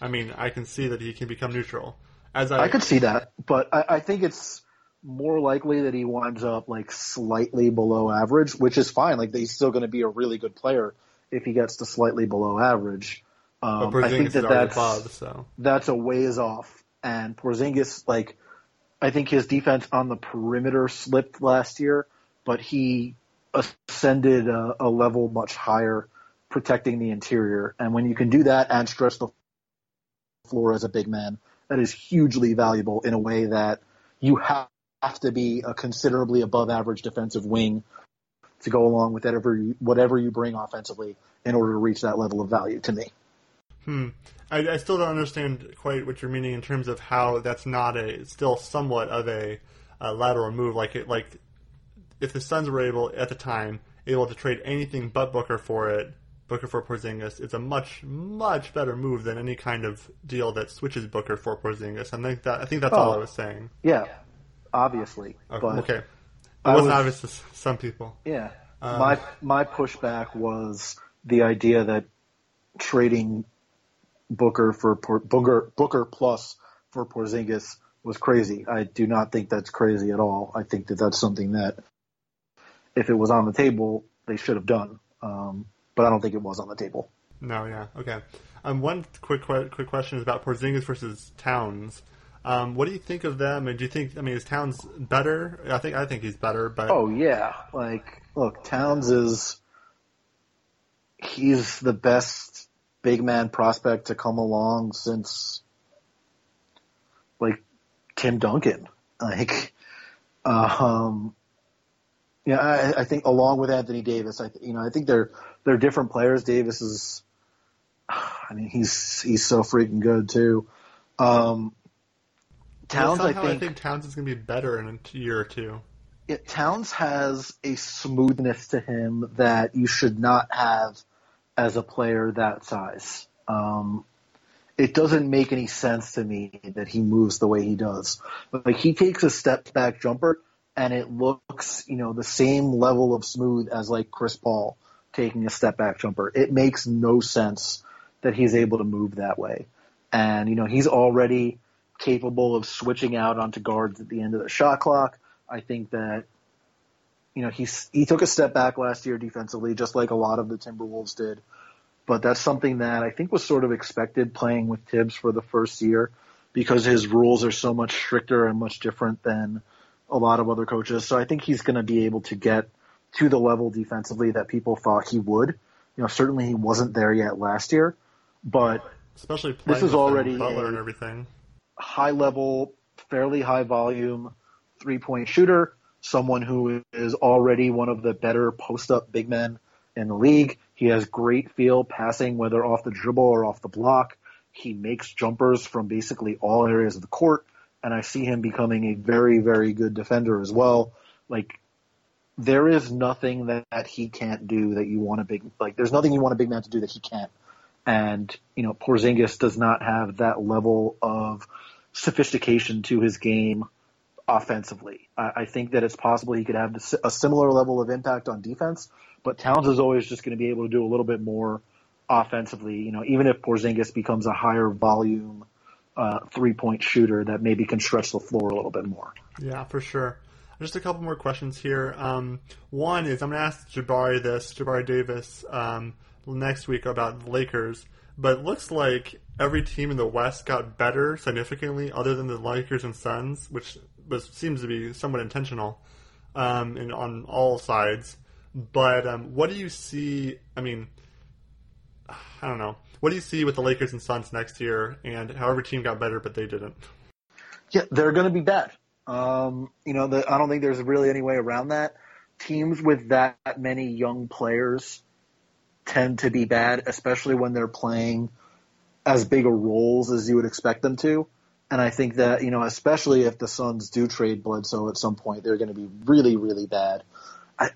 I mean, I can see that he can become neutral. As I, I could see that, but I, I think it's more likely that he winds up like slightly below average, which is fine. Like he's still going to be a really good player if he gets to slightly below average. Um, I think that that's above, so. that's a ways off. And Porzingis, like, I think his defense on the perimeter slipped last year, but he ascended a, a level much higher, protecting the interior. And when you can do that and stretch the floor as a big man, that is hugely valuable in a way that you have to be a considerably above average defensive wing to go along with whatever you, whatever you bring offensively in order to reach that level of value to me. Hmm. I, I, still don't understand quite what you're meaning in terms of how that's not a still somewhat of a, a lateral move. Like it, like if the Suns were able at the time able to trade anything but Booker for it, Booker for Porzingis, it's a much much better move than any kind of deal that switches Booker for Porzingis. I think that I think that's oh, all I was saying. Yeah, obviously. But okay. It wasn't was, obvious to some people. Yeah. Um, my my pushback was the idea that trading Booker for Booker Booker plus for Porzingis was crazy. I do not think that's crazy at all. I think that that's something that if it was on the table, they should have done. Um, but I don't think it was on the table. No, yeah, okay. Um, one quick quick question is about Porzingis versus Towns. Um, what do you think of them? And do you think? I mean, is Towns better? I think I think he's better. But oh yeah, like look, Towns is he's the best big man prospect to come along since like Tim Duncan. Like, um, yeah, I, I think along with Anthony Davis, I you know I think they're they're different players. Davis is, <sighs> I mean, he's he's so freaking good too. Um, Towns, I think, I think Towns is going to be better in a year or two. It, Towns has a smoothness to him that you should not have as a player that size. Um, it doesn't make any sense to me that he moves the way he does. Like he takes a step back jumper and it looks, you know, the same level of smooth as like Chris Paul taking a step back jumper. It makes no sense that he's able to move that way. And, you know, he's already capable of switching out onto guards at the end of the shot clock. I think that you know he's he took a step back last year defensively, just like a lot of the Timberwolves did. But that's something that I think was sort of expected playing with Thibs for the first year because his rules are so much stricter and much different than a lot of other coaches. So I think he's going to be able to get to the level defensively that people thought he would. You know, certainly he wasn't there yet last year, but especially this is already Butler and everything high level, fairly high volume three point shooter, someone who is already one of the better post up big men in the league. He has great feel passing, whether off the dribble or off the block. He makes jumpers from basically all areas of the court, and I see him becoming a very, very good defender as well. Like, there is nothing that, that he can't do that you want a big, like, there's nothing you want a big man to do that he can't. and you know Porzingis does not have that level of sophistication to his game offensively. I, I think that it's possible he could have a similar level of impact on defense, but Towns is always just going to be able to do a little bit more offensively. You know, even if Porzingis becomes a higher volume uh, three point shooter that maybe can stretch the floor a little bit more. Yeah, for sure. Just a couple more questions here. Um, one is I'm going to ask Jabari this, Jabari Davis, um, next week about the Lakers. But it looks like every team in the West got better significantly, other than the Lakers and Suns, which was, seems to be somewhat intentional um, in, on all sides. But um, what do you see? I mean, I don't know. What do you see with the Lakers and Suns next year? And however team got better, but they didn't. Yeah, they're going to be bad. Um, you know, the, I don't think there's really any way around that. Teams with that many young players tend to be bad, especially when they're playing as big a roles as you would expect them to. And I think that, you know, especially if the Suns do trade Bledsoe at some point, they're going to be really, really bad. I,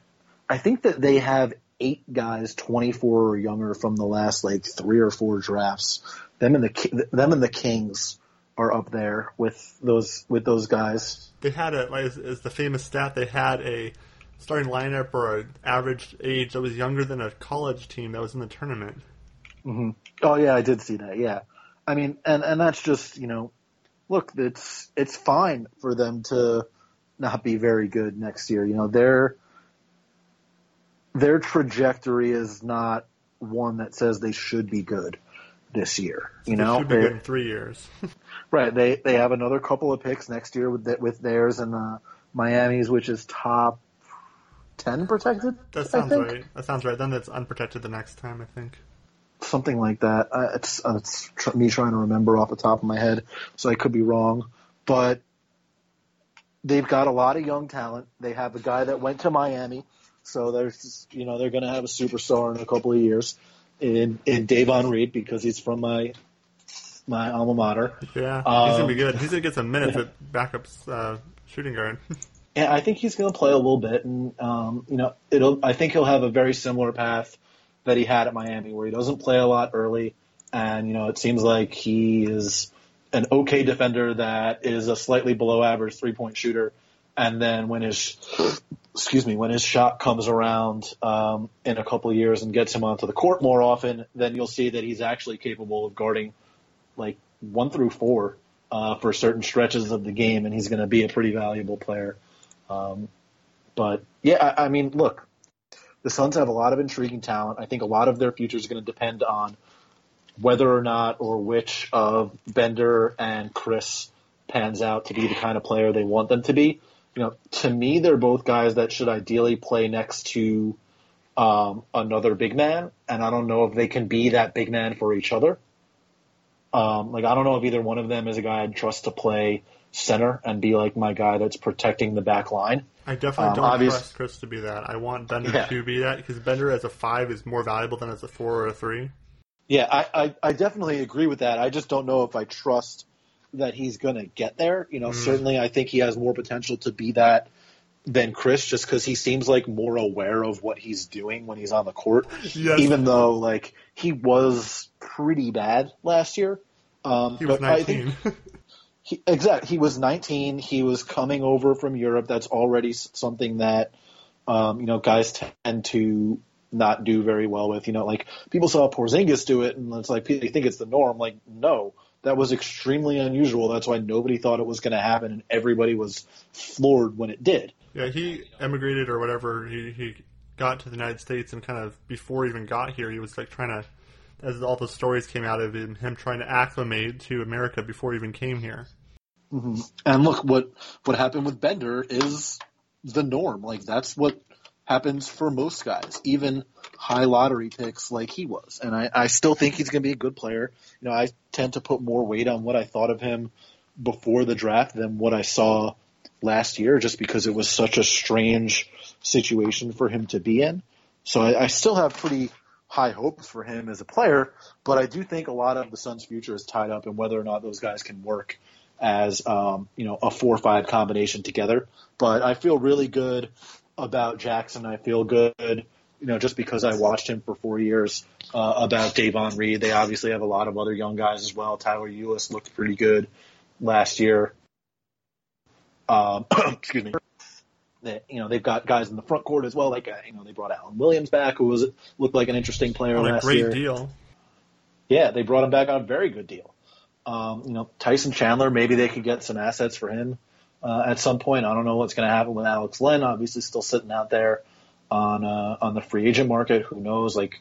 I think that they have eight guys 24 or younger from the last like three or four drafts. Them and the, them and the Kings are up there with those with those guys. They had a like is the famous stat they had a starting lineup or an average age that was younger than a college team that was in the tournament. Mm-hmm. Oh yeah, I did see that. Yeah, I mean, and and that's just you know, look, it's it's fine for them to not be very good next year. You know, their their trajectory is not one that says they should be good this year. You know, should be good in three years. <laughs> right. They they have another couple of picks next year with the, with theirs and uh, Miami's, which is top ten protected. That sounds right. That sounds right. Then it's unprotected the next time, I think. Something like that. Uh, it's uh, it's tr- me trying to remember off the top of my head, so I could be wrong. But they've got a lot of young talent. They have a guy that went to Miami, so there's you know they're going to have a superstar in a couple of years in in Davon Reed because he's from my my alma mater. Yeah, um, he's gonna be good. He's gonna get some minutes at backup uh, shooting guard. and I think he's gonna play a little bit, and um, you know, it'll. I think he'll have a very similar path that he had at Miami, where he doesn't play a lot early, and you know, it seems like he is an okay defender that is a slightly below average three point shooter, and then when his excuse me, when his shot comes around um, in a couple of years and gets him onto the court more often, then you'll see that he's actually capable of guarding like one through four uh, for certain stretches of the game, and he's going to be a pretty valuable player. Um, but yeah, I, I mean, look, the Suns have a lot of intriguing talent. I think a lot of their future is going to depend on whether or not or which of Bender and Chriss pans out to be the kind of player they want them to be you know, to me, they're both guys that should ideally play next to um, another big man, and I don't know if they can be that big man for each other. Um, like I don't know if either one of them is a guy I'd trust to play center and be like my guy that's protecting the back line. I definitely um, don't obvious, trust Chriss to be that. I want Bender yeah. to be that because Bender as a five is more valuable than as a four or a three. Yeah, I, I, I definitely agree with that. I just don't know if I trust that he's going to get there. You know, mm. certainly I think he has more potential to be that than Chriss just because he seems like more aware of what he's doing when he's on the court. Yes. Even though like he was pretty bad last year. Um, he was 19. <laughs> he, exactly. He was 19. He was coming over from Europe. That's already something that, um, you know, guys tend to not do very well with. You know, like people saw Porzingis do it and it's like they think it's the norm. Like, no that was extremely unusual. That's why nobody thought it was going to happen, and everybody was floored when it did. Yeah, he emigrated or whatever. He he got to the United States, and kind of before he even got here, he was like trying to, as all the stories came out of him, him trying to acclimate to America before he even came here. Mm-hmm. And look, what what happened with Bender is the norm. Like that's what happens for most guys, even high lottery picks like he was. And I, I still think he's going to be a good player. You know, I tend to put more weight on what I thought of him before the draft than what I saw last year, just because it was such a strange situation for him to be in. So I, I still have pretty high hopes for him as a player, but I do think a lot of the Suns' future is tied up in whether or not those guys can work as um, you know a four or five combination together. But I feel really good about Jackson. I feel good you know, just because I watched him for four years uh, about Davon Reed. They obviously have a lot of other young guys as well. Tyler Ulis looked pretty good last year. Um, <clears throat> excuse me. That you know, they've got guys in the front court as well. Like, uh, you know, they brought Alan Williams back, who was looked like an interesting player a last great year. Great deal. Yeah, they brought him back on a very good deal. Um, you know, Tyson Chandler, maybe they could get some assets for him uh, at some point. I don't know what's going to happen with Alex Len. Obviously, still sitting out there on uh, on the free agent market. Who knows? Like,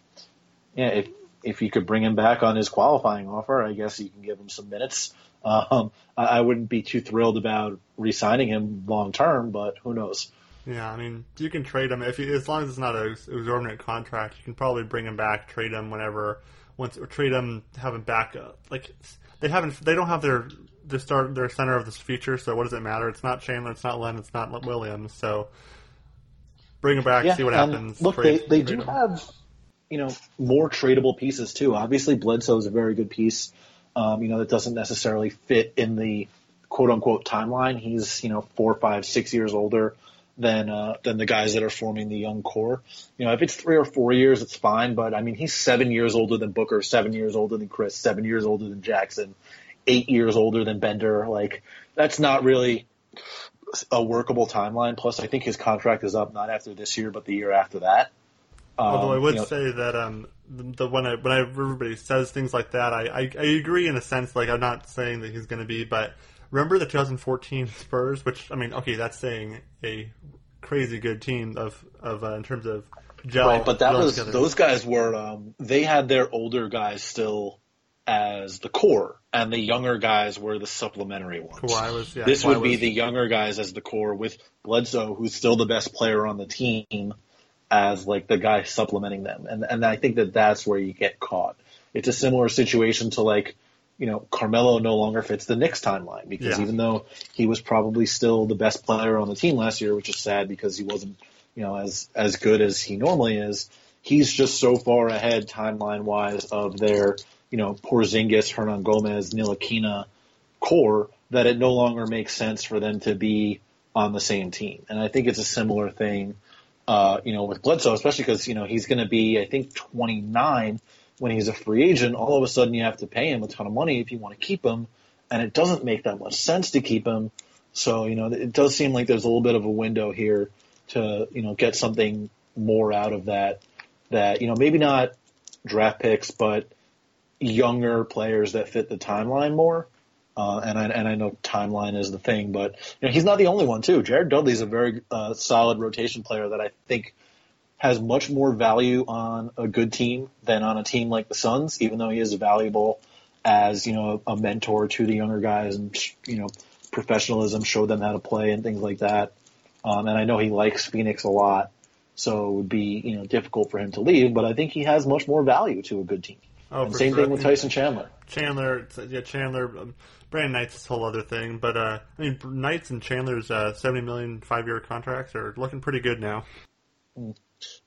yeah, if if you could bring him back on his qualifying offer, I guess you can give him some minutes. <laughs> Um, I, I wouldn't be too thrilled about re-signing him long term, but who knows? Yeah, I mean, you can trade him if you, as long as it's not a exorbitant contract. You can probably bring him back, trade him whenever. Once or trade him, have him back. Uh, like they haven't, they don't have their their start their center of this future. So what does it matter? It's not Chandler, it's not Len, it's not Williams. So bring him back, see what happens. Look, trade- they, they do him. have, you know, more tradable pieces too. Obviously, Bledsoe is a very good piece. Um, you know, that doesn't necessarily fit in the quote unquote timeline. He's, you know, four, five, six years older than, uh, than the guys that are forming the young core. You know, if it's three or four years, it's fine. But I mean, he's seven years older than Booker, seven years older than Chriss, seven years older than Jackson, eight years older than Bender. Like, that's not really a workable timeline. Plus, I think his contract is up not after this year, but the year after that. Um, Although I would you know, say that um, the, the when I when I, everybody says things like that, I, I I agree in a sense. Like I'm not saying that he's going to be, but remember the 2014 Spurs, which I mean, okay, that's saying a crazy good team of of uh, in terms of gel. right, but that was together. those guys were um, they had their older guys still as the core, and the younger guys were the supplementary ones. Was yeah. this Kawhi would be was- the younger guys as the core, with Bledsoe, who's still the best player on the team, as like the guy supplementing them, and and I think that that's where you get caught. It's a similar situation to like, you know, Carmelo no longer fits the Knicks timeline because Yeah. even though he was probably still the best player on the team last year, which is sad because he wasn't, you know, as as good as he normally is, he's just so far ahead timeline wise of their, you know, Porzingis, Hernan Gomez, Ntilikina core that it no longer makes sense for them to be on the same team. And I think it's a similar thing, uh, you know, with Bledsoe, especially because, you know, he's going to be, I think, 29 when he's a free agent. All of a sudden you have to pay him a ton of money if you want to keep him. And it doesn't make that much sense to keep him. So, you know, it does seem like there's a little bit of a window here to, you know, get something more out of that, that, you know, maybe not draft picks, but younger players that fit the timeline more. Uh, and I and I know timeline is the thing, but you know he's not the only one too. Jared Dudley's a very uh, solid rotation player that I think has much more value on a good team than on a team like the Suns. Even though he is valuable as you know a mentor to the younger guys and you know professionalism, show them how to play and things like that. Um, and I know he likes Phoenix a lot, so it would be you know difficult for him to leave. But I think he has much more value to a good team. Oh, same sure. thing with Tyson Chandler. Chandler, yeah, Chandler. Um, Brandon Knight's this whole other thing, but uh, I mean, Knight's and Chandler's uh, seventy million five year contracts are looking pretty good now.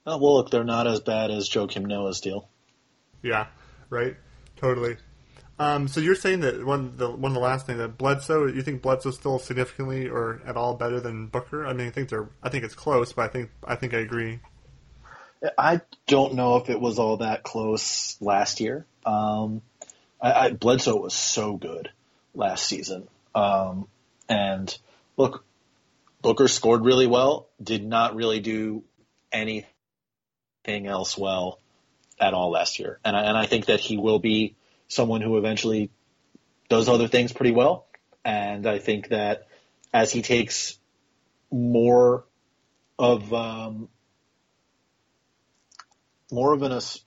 Oh, well, look, they're not as bad as Joakim Noah's deal. Yeah, right. Totally. Um, so you're saying that one the one of the last thing that Bledsoe, you think Bledsoe's still significantly or at all better than Booker? I mean, I think they're, I think it's close, but I think I think I agree. I don't know if it was all that close last year. Um, I, I, Bledsoe was so good last season. Um, and look, Booker scored really well, did not really do anything else well at all last year. And I, and I think that he will be someone who eventually does other things pretty well. And I think that as he takes more of, um, more of an it's,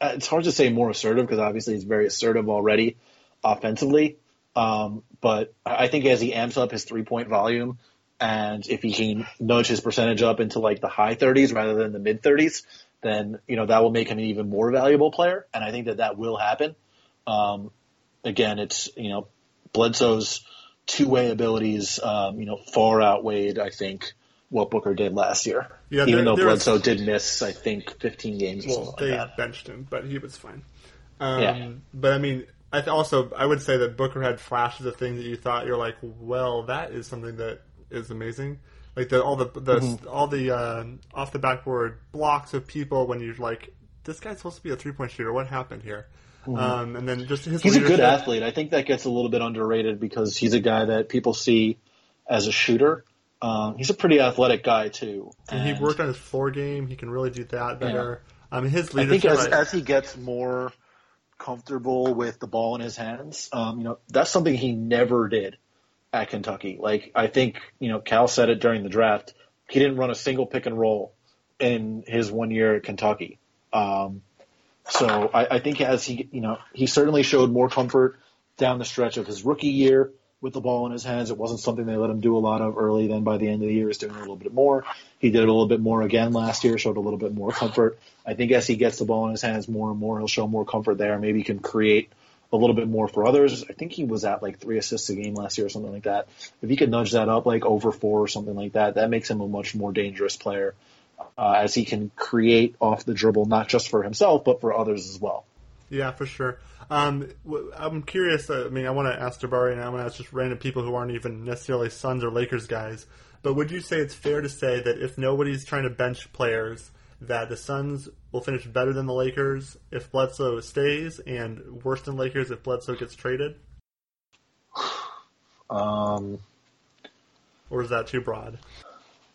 it's hard to say more assertive because obviously he's very assertive already offensively. Um, but I think as he amps up his three point volume and if he can nudge his percentage up into like the high 30s rather than the mid 30s, then you know that will make him an even more valuable player. And I think that that will happen. Um, again, it's you know Bledsoe's two way abilities, um, you know, far outweighed I think what Booker did last year. Yeah, Even though there was- Bledsoe did miss, I think, 15 games Well, they like benched him, but he was fine. Um, Yeah. But I mean, I th- also I would say that Booker had flashes of things that you thought you're like, well, that is something that is amazing. like the all the, the all the uh, off the backboard blocks of people when you're like, this guy's supposed to be a three point shooter. What happened here? Um, and then just his He's a good athlete. I think that gets a little bit underrated because he's a guy that people see as a shooter. Um, he's a pretty athletic guy too. And he worked on his floor game. He can really do that better. Um, his I think as, I- as he gets more comfortable with the ball in his hands, um, you know, that's something he never did at Kentucky. Like I think you know, Cal said it during the draft. He didn't run a single pick and roll in his one year at Kentucky. Um, so I, I think as he, you know, he certainly showed more comfort down the stretch of his rookie year with the ball in his hands. It wasn't something they let him do a lot of early. Then by the end of the year, he's doing a little bit more. He did it a little bit more again last year, showed a little bit more comfort. I think as he gets the ball in his hands more and more, he'll show more comfort there. Maybe he can create a little bit more for others. I think he was at like three assists a game last year or something like that. If he could nudge that up like over four or something like that, that makes him a much more dangerous player uh, as he can create off the dribble, not just for himself, but for others as well. Yeah, for sure. Um, I'm curious. Uh, I mean, I want to ask Jabari, and I want to ask just random people who aren't even necessarily Suns or Lakers guys. But would you say it's fair to say that if nobody's trying to bench players, that the Suns will finish better than the Lakers if Bledsoe stays, and worse than Lakers if Bledsoe gets traded? <sighs> Um, Or is that too broad?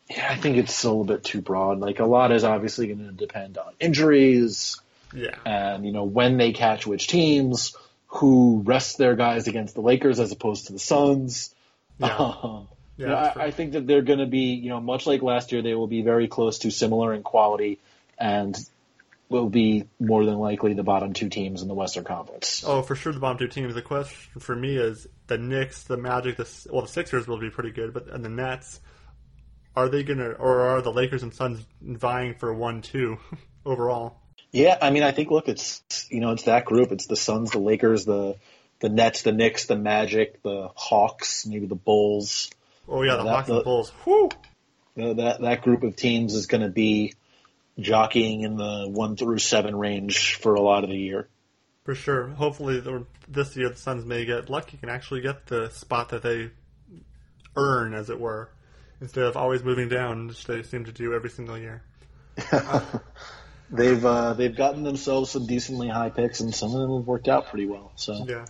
yeah, I think it's a little bit too broad. Like a lot is obviously going to depend on injuries Yeah. and you know when they catch which teams, who rests their guys against the Lakers as opposed to the Suns. Yeah. <laughs> Um, Yeah, you know, I, I think that they're going to be, you know, much like last year, they will be very close to similar in quality, and will be more than likely the bottom two teams in the Western Conference. Oh, for sure, the bottom two teams. The question for me is the Knicks, the Magic, the well, the Sixers will be pretty good, but and the Nets, are they gonna, or are the Lakers and Suns vying for one, two <laughs> overall? Yeah, I mean, I think look, it's you know, it's that group. It's the Suns, the Lakers, the the Nets, the Knicks, the Magic, the Hawks, maybe the Bulls. Oh yeah, the That- Hawks and the- Bulls. You know, that that group of teams is going to be jockeying in the one through seven range for a lot of the year. For sure. Hopefully, the- this year the Suns may get lucky and actually get the spot that they earn, as it were, instead of always moving down, which they seem to do every single year. <laughs> They've uh, they've gotten themselves some decently high picks, and some of them have worked out pretty well. So Yeah.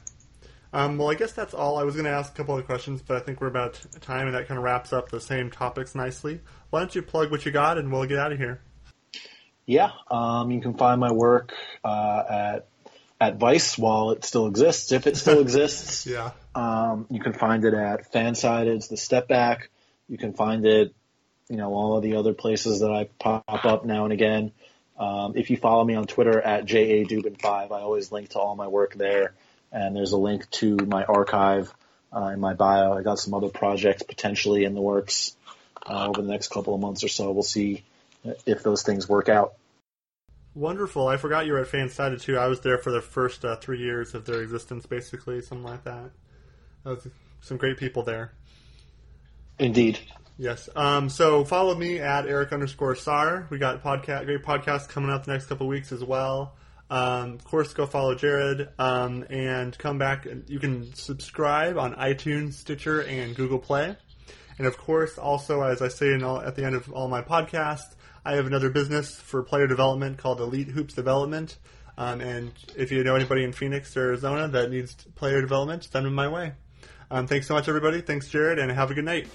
Um, well, I guess that's all. I was going to ask a couple of questions, but I think we're about time, and that kind of wraps up the same topics nicely. Why don't you plug what you got, and we'll get out of here. yeah, um, you can find my work uh, at at Vice while it still exists, if it still <laughs> exists. Yeah. Um, you can find it at Fansided, the Step Back. You can find it, you know, all of the other places that I pop up now and again. Um, if you follow me on Twitter at JADubin5, I always link to all my work there. And there's a link to my archive uh, in my bio. I got some other projects potentially in the works uh, over the next couple of months or so. We'll see if those things work out. Wonderful. I forgot you were at Fansided too. I was there for the first uh, three years of their existence, basically, something like that. some great people there. Indeed. Yes. Um, so follow me at Eric underscore Sar. We got podcast, great podcasts coming up the next couple of weeks as well. Um, of course, go follow Jared um, and come back. You can subscribe on iTunes, Stitcher, and Google Play. And of course, also as I say all, at the end of all my podcasts, I have another business for player development called Elite Hoops Development. Um, and if you know anybody in Phoenix or Arizona that needs player development, send them my way. Um, thanks so much, everybody. Thanks, Jared, and have a good night.